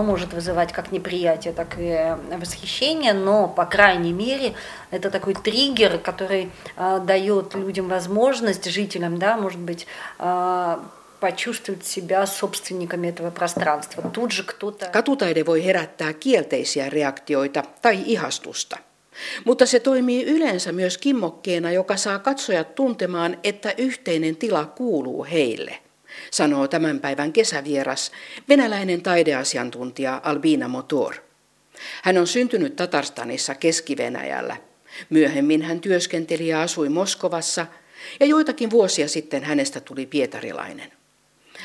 оно может вызывать как неприятие, так и восхищение, но, по крайней мере, это такой триггер, который дает людям возможность, жителям, да, может быть, почувствовать себя собственниками этого пространства. Тут же кто-то... Katutaide voi herättää kielteisiä reaktioita tai ihastusta. Mutta se toimii yleensä myös kimmokkeena, joka saa katsojat tuntemaan, että yhteinen tila kuuluu heille, sanoo tämän päivän kesävieras, venäläinen taideasiantuntija Albina Motor. Hän on syntynyt Tatarstanissa Keski-Venäjällä. Myöhemmin hän työskenteli ja asui Moskovassa, ja joitakin vuosia sitten hänestä tuli pietarilainen.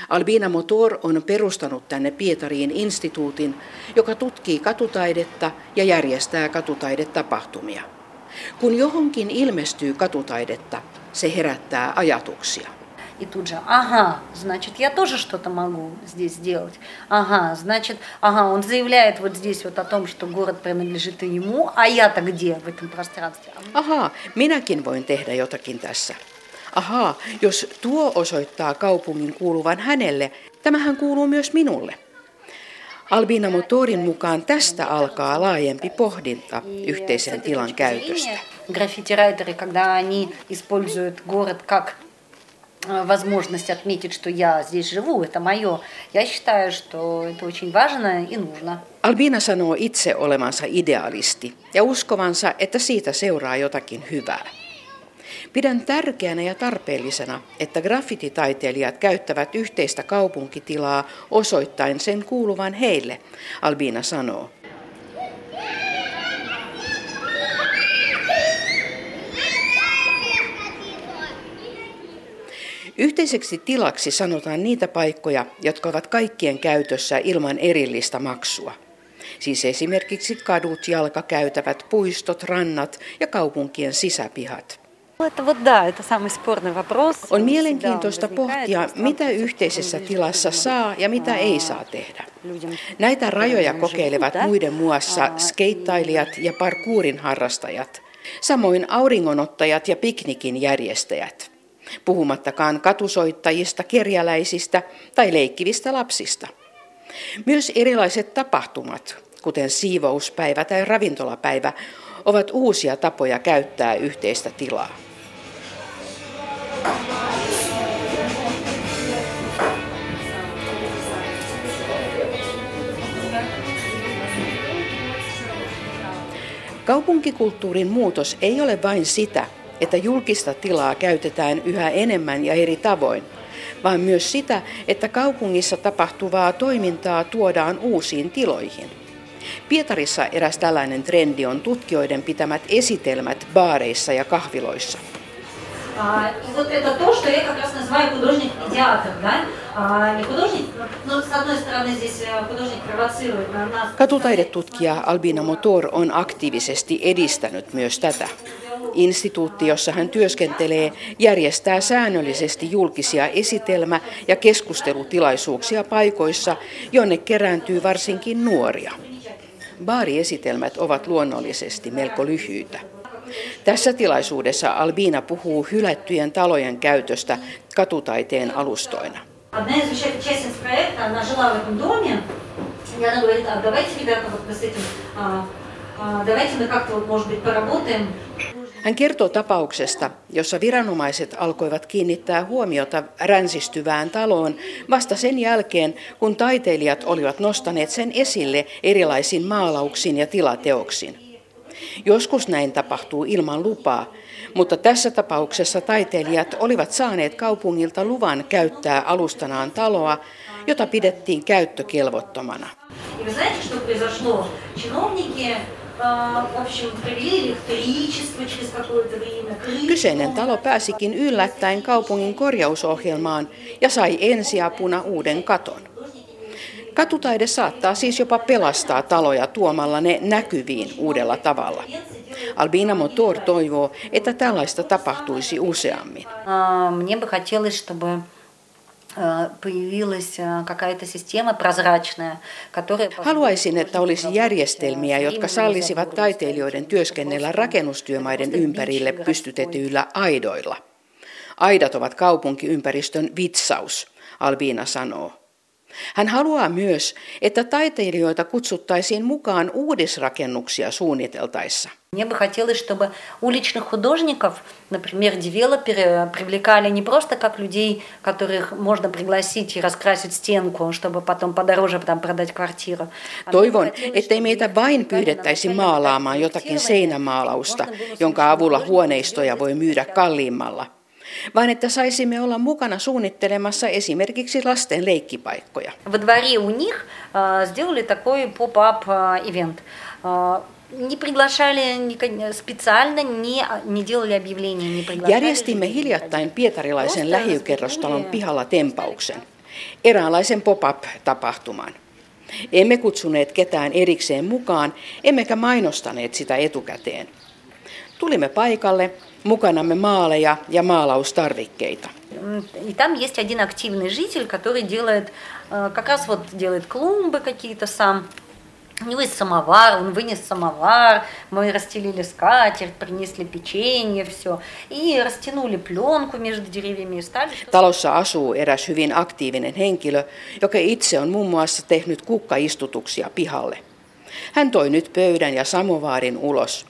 Albina Motor on perustanut tänne Pietariin instituutin, joka tutkii katutaidetta ja järjestää katutaidetapahtumia. Kun johonkin ilmestyy katutaidetta, se herättää ajatuksia И тут же, ага, значит, я тоже что-то могу здесь сделать. Ага, значит, ага, он заявляет вот здесь вот о том, что город принадлежит ему, а я-то где в этом пространстве? Ага, minäkin voin tehdä jotakin tässä. Ahaa, jos tuo osoittaa kaupungin kuuluvan hänelle, tämähän kuuluu myös minulle. Albina Motorin mukaan tästä alkaa laajempi pohdinta yhteisen tilan käytöstä. Граффити-райтеры, когда они используют город как возможность отметить, что я здесь живу, это мое. Я считаю, что это очень важно и нужно. Albina sanoo itse olevansa idealisti ja uskovansa, että siitä seuraa jotakin hyvää. Pidän tärkeänä ja tarpeellisena, että graffititaiteilijat käyttävät yhteistä kaupunkitilaa osoittain sen kuuluvan heille, Albina sanoo. Yhteiseksi tilaksi sanotaan niitä paikkoja, jotka ovat kaikkien käytössä ilman erillistä maksua. Siis esimerkiksi kadut, jalkakäytävät, puistot, rannat ja kaupunkien sisäpihat. On mielenkiintoista pohtia, mitä yhteisessä tilassa saa ja mitä ei saa tehdä. Näitä rajoja kokeilevat muiden muassa skeittailijat ja parkourin harrastajat, samoin auringonottajat ja piknikin järjestäjät, puhumattakaan katusoittajista, kerjäläisistä tai leikkivistä lapsista. Myös erilaiset tapahtumat, kuten siivouspäivä tai ravintolapäivä, ovat uusia tapoja käyttää yhteistä tilaa. Kaupunkikulttuurin muutos ei ole vain sitä, että julkista tilaa käytetään yhä enemmän ja eri tavoin, vaan myös sitä, että kaupungissa tapahtuvaa toimintaa tuodaan uusiin tiloihin. Pietarissa eräs tällainen trendi on tutkijoiden pitämät esitelmät baareissa ja kahviloissa. И вот это то, что я как раз называю художник-медиатор, да? Не художник, но с одной стороны здесь художник провоцирует на нас. Katutaidetutkija Albina Motor on aktiivisesti edistänyt myös tätä. Instituutti, jossa hän työskentelee, järjestää säännöllisesti julkisia esitelmä- ja keskustelutilaisuuksia paikoissa, jonne kerääntyy varsinkin nuoria. Baariesitelmät ovat luonnollisesti melko lyhyitä. Tässä tilaisuudessa Albina puhuu hylättyjen talojen käytöstä katutaiteen alustoina. Hän kertoo tapauksesta, jossa viranomaiset alkoivat kiinnittää huomiota ränsistyvään taloon vasta sen jälkeen, kun taiteilijat olivat nostaneet sen esille erilaisin maalauksin ja tilateoksin. Joskus näin tapahtuu ilman lupaa, mutta tässä tapauksessa taiteilijat olivat saaneet kaupungilta luvan käyttää alustanaan taloa, jota pidettiin käyttökelvottomana. Kyseinen talo pääsikin yllättäen kaupungin korjausohjelmaan ja sai ensiapuna uuden katon. Katutaide saattaa siis jopa pelastaa taloja tuomalla ne näkyviin uudella tavalla. Albina Motor toivoo, että tällaista tapahtuisi useammin. Мне бы хотелось, чтобы Haluaisin, että olisi järjestelmiä, jotka sallisivat taiteilijoiden työskennellä rakennustyömaiden ympärille pystytetyillä aidoilla. Aidat ovat kaupunkiympäristön vitsaus, Albina sanoo. Hän haluaa myös, että taiteilijoita kutsuttaisiin mukaan uudisrakennuksia suunniteltaessa. Мне бы хотелось, чтобы уличных художников, например, девелоперы привлекали не просто как людей, которых можно пригласить и раскрасить стенку, чтобы потом подороже там продать квартиру. Toivon, ettei meitä vain pyydettäisi maalaamaan jotakin seinämaalausta, jonka avulla huoneistoja voi myydä kalliimmalla vaan että saisimme olla mukana suunnittelemassa esimerkiksi lasten leikkipaikkoja. Во дворе у них сделали такой pop-up event. Не приглашали специально, не, не делали объявления, не приглашали. Järjestimme hiljattain pietarilaisen lähiökerrostalon pihalla tempauksen, eräänlaisen pop-up-tapahtuman. Emme kutsuneet ketään erikseen mukaan, emmekä mainostaneet sitä etukäteen. Tulimme paikalle mukanamme maaleja ja maalaustarvikkeita. И там есть один активный житель, который делает, как раз вот делает клумбы какие-то сам. У него есть самовар, он вынес самовар, мы расстелили скатерть, принесли печенье, все. И растянули пленку между деревьями и стали... Talossa asuu eräs hyvin aktiivinen henkilö, joka itse on muun muassa tehnyt kukkaistutuksia pihalle. Hän toi nyt pöydän ja samovaarin ulos.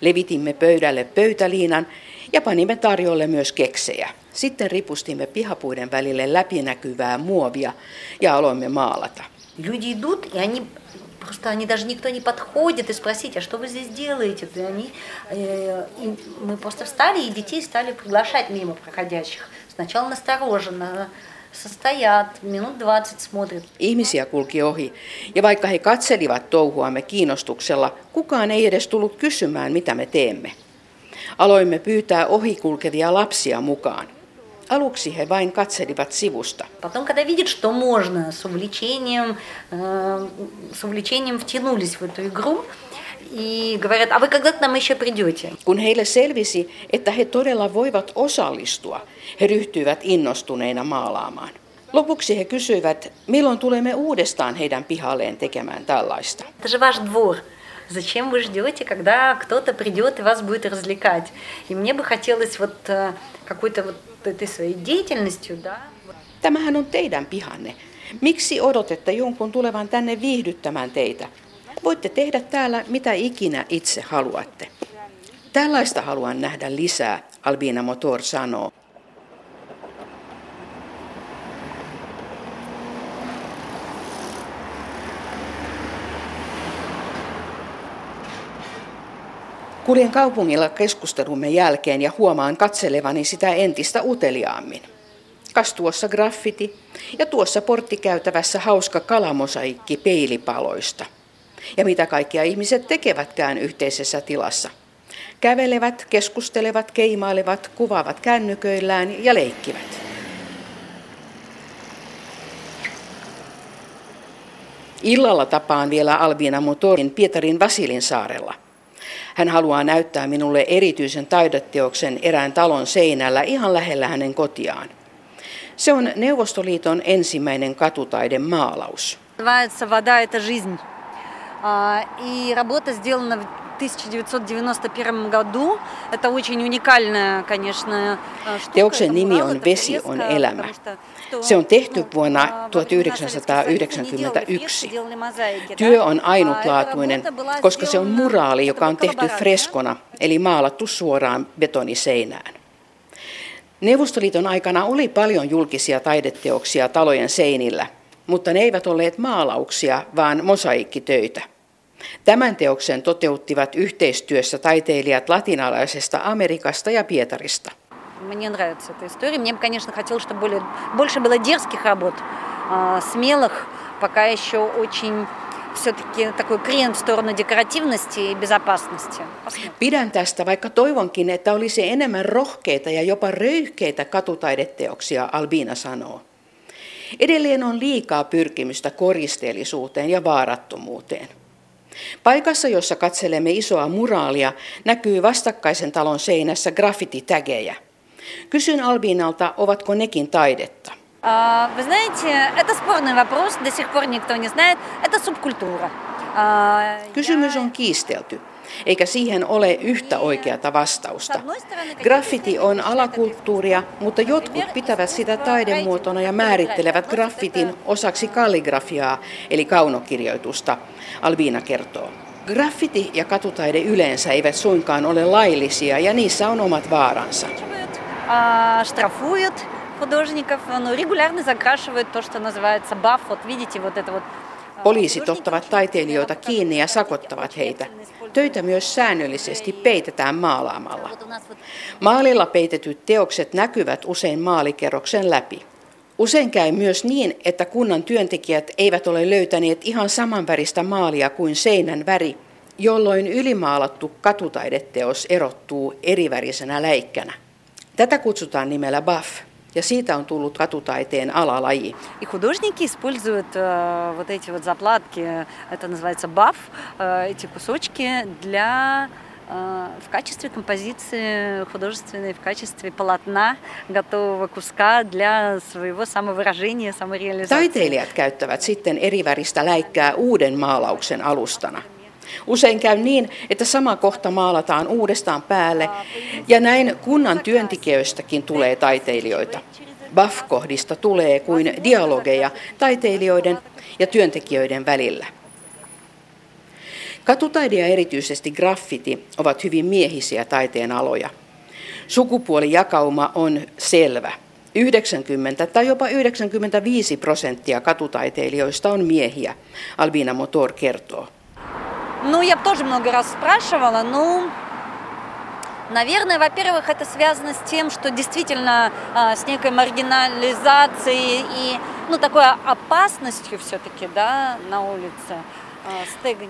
Levitimme pöydälle pöytäliinan ja panimme tarjolle myös keksejä. Sitten ripustimme pihapuiden välille läpinäkyvää muovia ja aloimme maalata. Люди идут, и они просто они даже никто не подходит и спросить, а что вы здесь делаете? И они, э, и мы просто встали и детей стали приглашать мимо проходящих. Сначала настороженно, стоят, minut 20 смотрят. Ihmisiä kulki ohi, ja vaikka he katselivat touhuamme kiinnostuksella, kukaan ei edes tullut kysymään, mitä me teemme. Aloimme pyytää ohikulkevia lapsia mukaan. Aluksi he vain katselivat sivusta. Потом, когда видят, что можно, с увлечением, э, с увлечением втянулись в эту игру, и говорят, а вы когда к нам еще придете? Kun heille selvisi, että he todella voivat osallistua, he ryhtyivät innostuneina maalaamaan. Lopuksi he kysyivät, milloin tulemme uudestaan heidän pihalleen tekemään tällaista. Это же ваш двор. Зачем вы ждете, когда кто-то придет и вас будет развлекать? И мне бы хотелось вот э, какой-то вот этой своей деятельностью, да. Tämähän on teidän pihanne. Miksi odotette jonkun tulevan tänne viihdyttämään teitä? Voitte tehdä täällä mitä ikinä itse haluatte. Tällaista haluan nähdä lisää, Albina Motor sanoo. Kuljen kaupungilla keskustelumme jälkeen ja huomaan katselevani sitä entistä uteliaammin. Kas tuossa graffiti ja tuossa porttikäytävässä hauska kalamosaikki peilipaloista Ja mitä kaikkia ihmiset tekevätkään yhteisessä tilassa. Kävelevät, keskustelevat, keimailevat, kuvaavat kännyköillään ja leikkivät. Illalla tapaan vielä Albiina Motorin Pietarin Vasilin saarella – hän haluaa näyttää minulle erityisen taideteoksen erään talon seinällä ihan lähellä hänen kotiaan. Se on Neuvostoliiton ensimmäinen katutaiden maalaus. Вода – это жизнь. И работа сделана 1991 году. Это очень уникальная, конечно, штука. Teoksen nimi on Vesi on elämä. Se on tehty vuonna 1991. Työ on ainutlaatuinen, koska se on muraali, joka on tehty freskona, eli maalattu suoraan betoniseinään. Neuvostoliiton aikana oli paljon julkisia taideteoksia talojen seinillä, mutta ne eivät olleet maalauksia, vaan mosaikkitöitä. Tämän teoksen toteuttivat yhteistyössä taiteilijat latinalaisesta Amerikasta ja Pietarista. Мне нравится эта история. Мне бы, конечно, хотелось, чтобы более, больше было дерзких работ, смелых, пока еще очень все-таки такой крен в сторону декоративности и безопасности. Pidän tästä, vaikka toivonkin, että olisi enemmän rohkeita ja jopa röyhkeitä katutaideteoksia, Albina sanoo. Edelleen on liikaa pyrkimystä koristeellisuuteen ja vaarattomuuteen. Paikassa, jossa katselemme isoa muraalia, näkyy vastakkaisen talon seinässä graffititägejä. Kysyn Albinalta, ovatko nekin taidetta. Вы знаете, это спорный вопрос, до сих пор никто не знает. Это субкультура. Kysymys on kiistelty. eikä siihen ole yhtä oikeata vastausta. Graffiti on alakulttuuria, mutta jotkut pitävät sitä taidemuotona ja määrittelevät graffitin osaksi kalligrafiaa, eli kaunokirjoitusta, Albiina kertoo. Graffiti ja katutaide yleensä eivät suinkaan ole laillisia ja niissä on omat vaaransa. Штрафуют художников, ну, регулярно закрашивают то, что называется баф. Вот видите, вот это вот Poliisit ottavat taiteilijoita kiinni ja sakottavat heitä. Töitä myös säännöllisesti peitetään maalaamalla. Maalilla peitetyt teokset näkyvät usein maalikerroksen läpi. Usein käy myös niin, että kunnan työntekijät eivät ole löytäneet ihan samanväristä maalia kuin seinän väri, jolloin ylimaalattu katutaideteos erottuu erivärisenä läikkänä. Tätä kutsutaan nimellä buff ja siitä on tullut katutaiteen alalaji. И художники используют э, вот эти вот заплатки, это называется баф, э, эти кусочки для э, в качестве композиции художественной, в качестве полотна готового куска для своего самовыражения, самореализации. Taiteilijat käyttävät sitten eriväristä läikkää uuden maalauksen alustana. Usein käy niin, että sama kohta maalataan uudestaan päälle ja näin kunnan työntekijöistäkin tulee taiteilijoita. Buff-kohdista tulee kuin dialogeja taiteilijoiden ja työntekijöiden välillä. Katutaide ja erityisesti graffiti ovat hyvin miehisiä taiteen aloja. Sukupuolijakauma on selvä. 90 tai jopa 95 prosenttia katutaiteilijoista on miehiä, Albina Motor kertoo. Ну, я бы тоже много раз спрашивала, ну, Наверное, во-первых, это связано с тем, что действительно а, с некой маргинализацией и ну, такой опасностью все-таки да, на улице.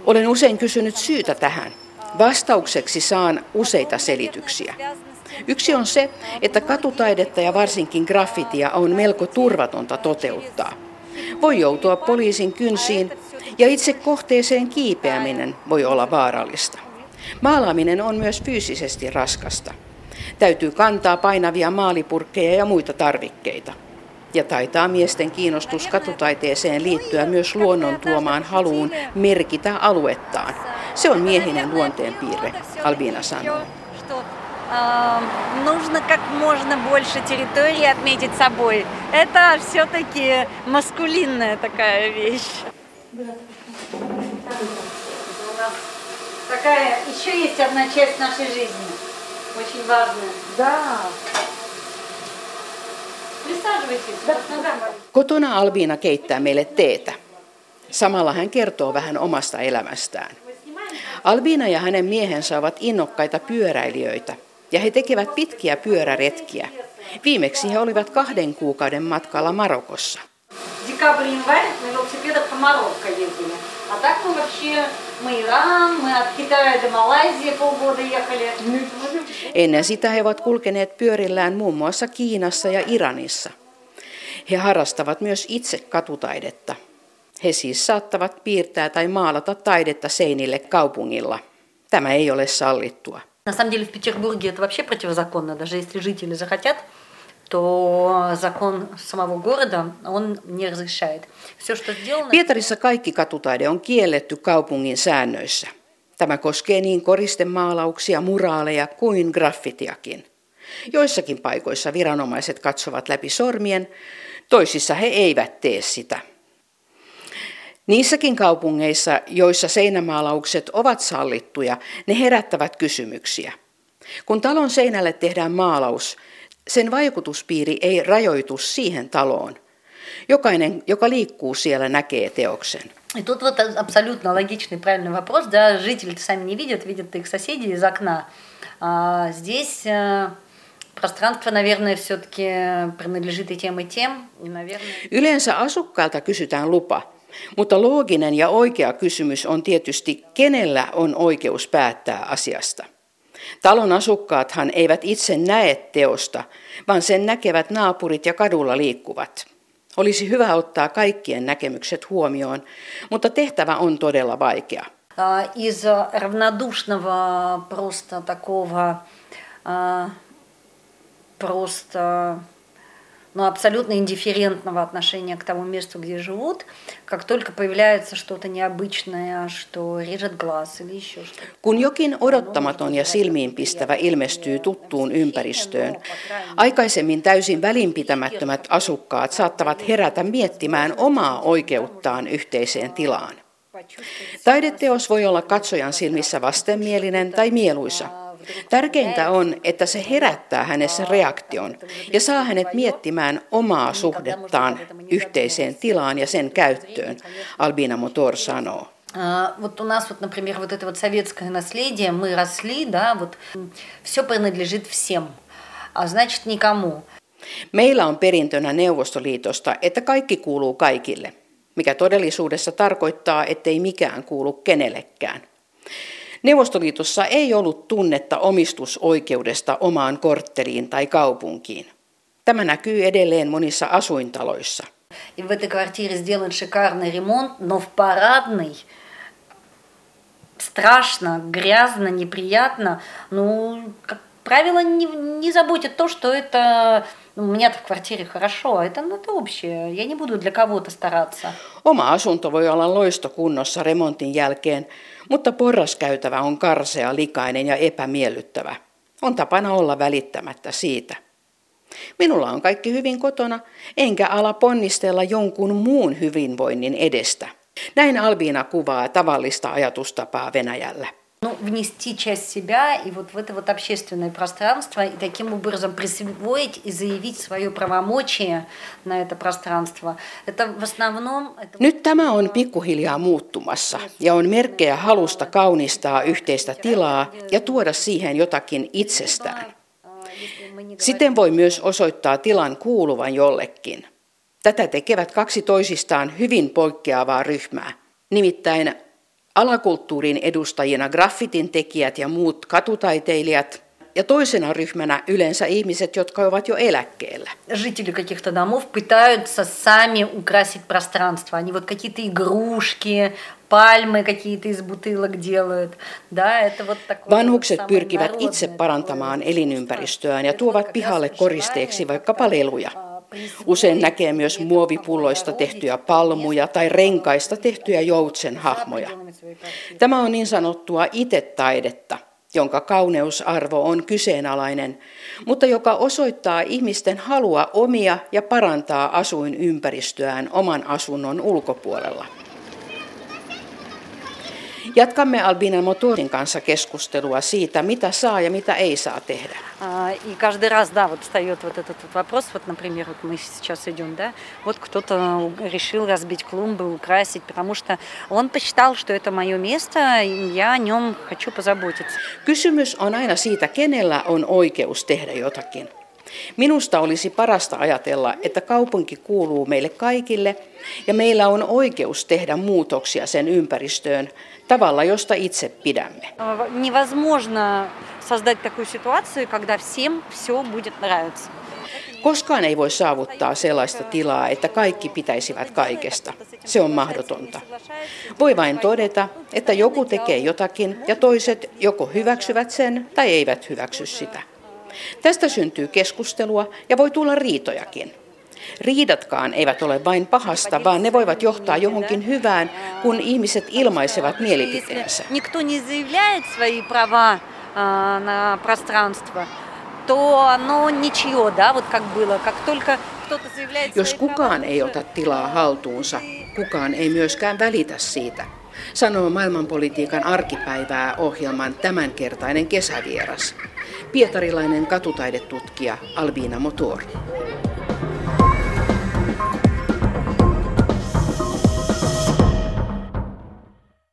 Olen usein kysynyt syytä tähän. Vastaukseksi saan useita selityksiä. Yksi on se, että katutaidetta ja varsinkin graffitia on melko turvatonta toteuttaa. Voi joutua poliisin kynsiin ja itse kohteeseen kiipeäminen voi olla vaarallista. Maalaaminen on myös fyysisesti raskasta. Täytyy kantaa painavia maalipurkkeja ja muita tarvikkeita. Ja taitaa miesten kiinnostus katutaiteeseen liittyä myös luonnon tuomaan haluun merkitä aluettaan. Se on miehinen luonteenpiirre, Albina sanoo. нужно как можно больше территории отметить собой. Это все-таки маскулинная такая вещь. Такая еще есть одна часть нашей жизни, очень важная. Да. Kotona Albiina keittää meille teetä. Samalla hän kertoo vähän omasta elämästään. Albiina ja hänen miehensä ovat innokkaita pyöräilijöitä ja he tekevät pitkiä pyöräretkiä. Viimeksi he olivat kahden kuukauden matkalla Marokossa. Декабрь-январь на велосипедах по Марокко ездили. А так мы вообще, мы Иран, мы от Китая до Малайзии полгоda ехали. Ennen sitä he ovat kulkeneet pyörillään muun muassa Kiinassa ja Iranissa. He harrastavat myös itse katutaidetta. He siis saattavat piirtää tai maalata taidetta seinille kaupungilla. Tämä ei ole sallittua. На самом деле в Петербурге это вообще противозаконно, даже если жители захотят, то закон самого города он не разрешает. Все, что сделано... Pietarissa kaikki katutaide on kielletty kaupungin säännöissä. Tämä koskee niin koristemaalauksia, muraaleja kuin graffitiakin. Joissakin paikoissa viranomaiset katsovat läpi sormien, toisissa he eivät tee sitä. Niissäkin kaupungeissa, joissa seinämaalaukset ovat sallittuja, ne herättävät kysymyksiä. Kun talon seinälle tehdään maalaus, sen vaikutuspiiri ei rajoitu siihen taloon. Jokainen, joka liikkuu siellä, näkee teoksen. И тут вот абсолютно логичный, правильный вопрос, да, жители сами не видят, видят их соседи из окна. А здесь э, пространство, наверное, все-таки принадлежит и тем, и тем. И, наверное... Yleensä asukkaalta kysytään lupa, mutta looginen ja oikea kysymys on tietysti, kenellä on oikeus päättää asiasta. Talon asukkaathan eivät itse näe teosta, vaan sen näkevät naapurit ja kadulla liikkuvat. Olisi hyvä ottaa kaikkien näkemykset huomioon, mutta tehtävä on todella vaikea. Из равнодушного просто такого просто но абсолютно индифферентного отношения к тому месту, где живут, как только появляется что-то необычное, что режет глаз или еще что-то. Kun jokin odottamaton ja silmiinpistävä ilmestyy tuttuun ympäristöön, aikaisemmin täysin välinpitämättömät asukkaat saattavat herätä miettimään omaa oikeuttaan yhteiseen tilaan. Taideteos voi olla katsojan silmissä vastenmielinen tai mieluisa. Tärkeintä on, että se herättää hänessä reaktion ja saa hänet miettimään omaa suhdettaan yhteiseen tilaan ja sen käyttöön, Albina Motor sanoo. Вот у нас вот, например, вот это вот советское наследие, мы росли, да, вот все принадлежит всем, а значит никому. Meillä on perintönä Neuvostoliitosta, että kaikki kuuluu kaikille, mikä todellisuudessa tarkoittaa, ettei mikään kuulu kenellekään. Neuvostoliitossa ei ollut tunnetta omistusoikeudesta omaan kortteliin tai kaupunkiin. Tämä näkyy edelleen monissa asuintaloissa. И в этой квартире сделан шикарный ремонт, но в парадной страшно, грязно, неприятно. Ну, как правило, не, не заботит то, что это ну, у меня-то в квартире хорошо, а это, ну, это общее. Я не буду для кого-то стараться. Oma asunto voi olla loistokunnossa remontin jälkeen, mutta porraskäytävä on karsea, likainen ja epämiellyttävä. On tapana olla välittämättä siitä. Minulla on kaikki hyvin kotona, enkä ala ponnistella jonkun muun hyvinvoinnin edestä. Näin Albiina kuvaa tavallista ajatustapaa Venäjällä. ну, внести часть себя и вот в это вот общественное пространство, и таким образом присвоить и заявить свое правомочие на это пространство. Это в основном... Это... Nyt tämä on pikkuhiljaa muuttumassa ja on merkkejä halusta kaunistaa yhteistä tilaa ja tuoda siihen jotakin itsestään. Siten voi myös osoittaa tilan kuuluvan jollekin. Tätä tekevät kaksi toisistaan hyvin poikkeavaa ryhmää, nimittäin alakulttuurin edustajina graffitin tekijät ja muut katutaiteilijat ja toisena ryhmänä yleensä ihmiset, jotka ovat jo eläkkeellä. Жители каких-то домов пытаются сами украсить пространство. Они вот какие-то игрушки, пальмы какие-то из бутылок делают. Да, это вот такое Vanhukset pyrkivät itse parantamaan elinympäristöään ja tuovat pihalle koristeeksi vaikkapa leluja. Usein näkee myös muovipulloista tehtyjä palmuja tai renkaista tehtyjä joutsenhahmoja. Tämä on niin sanottua itetaidetta, jonka kauneusarvo on kyseenalainen, mutta joka osoittaa ihmisten halua omia ja parantaa asuinympäristöään oman asunnon ulkopuolella. Jatkamme Albina Motorin kanssa keskustelua siitä, mitä saa ja mitä ei saa tehdä. И каждый раз, да, вот встает вот этот вот вопрос, вот, например, вот мы сейчас идем, да, вот кто-то решил разбить клумбы, украсить, потому что он посчитал, что это мое место, и я о нем хочу позаботиться. Kysymys on aina siitä, kenellä on oikeus tehdä jotakin. Minusta olisi parasta ajatella, että kaupunki kuuluu meille kaikille ja meillä on oikeus tehdä muutoksia sen ympäristöön tavalla, josta itse pidämme. Невозможно создать такую ситуацию, когда всем все будет нравиться. Koskaan ei voi saavuttaa sellaista tilaa, että kaikki pitäisivät kaikesta. Se on mahdotonta. Voi vain todeta, että joku tekee jotakin ja toiset joko hyväksyvät sen tai eivät hyväksy sitä. Tästä syntyy keskustelua ja voi tulla riitojakin. Riidatkaan eivät ole vain pahasta, vaan ne voivat johtaa johonkin hyvään, kun ihmiset ilmaisevat mielipiteensä. Jos kukaan ei ota tilaa haltuunsa, kukaan ei myöskään välitä siitä, sanoo maailmanpolitiikan arkipäivää ohjelman tämänkertainen kesävieras pietarilainen katutaidetutkija Albiina Motor.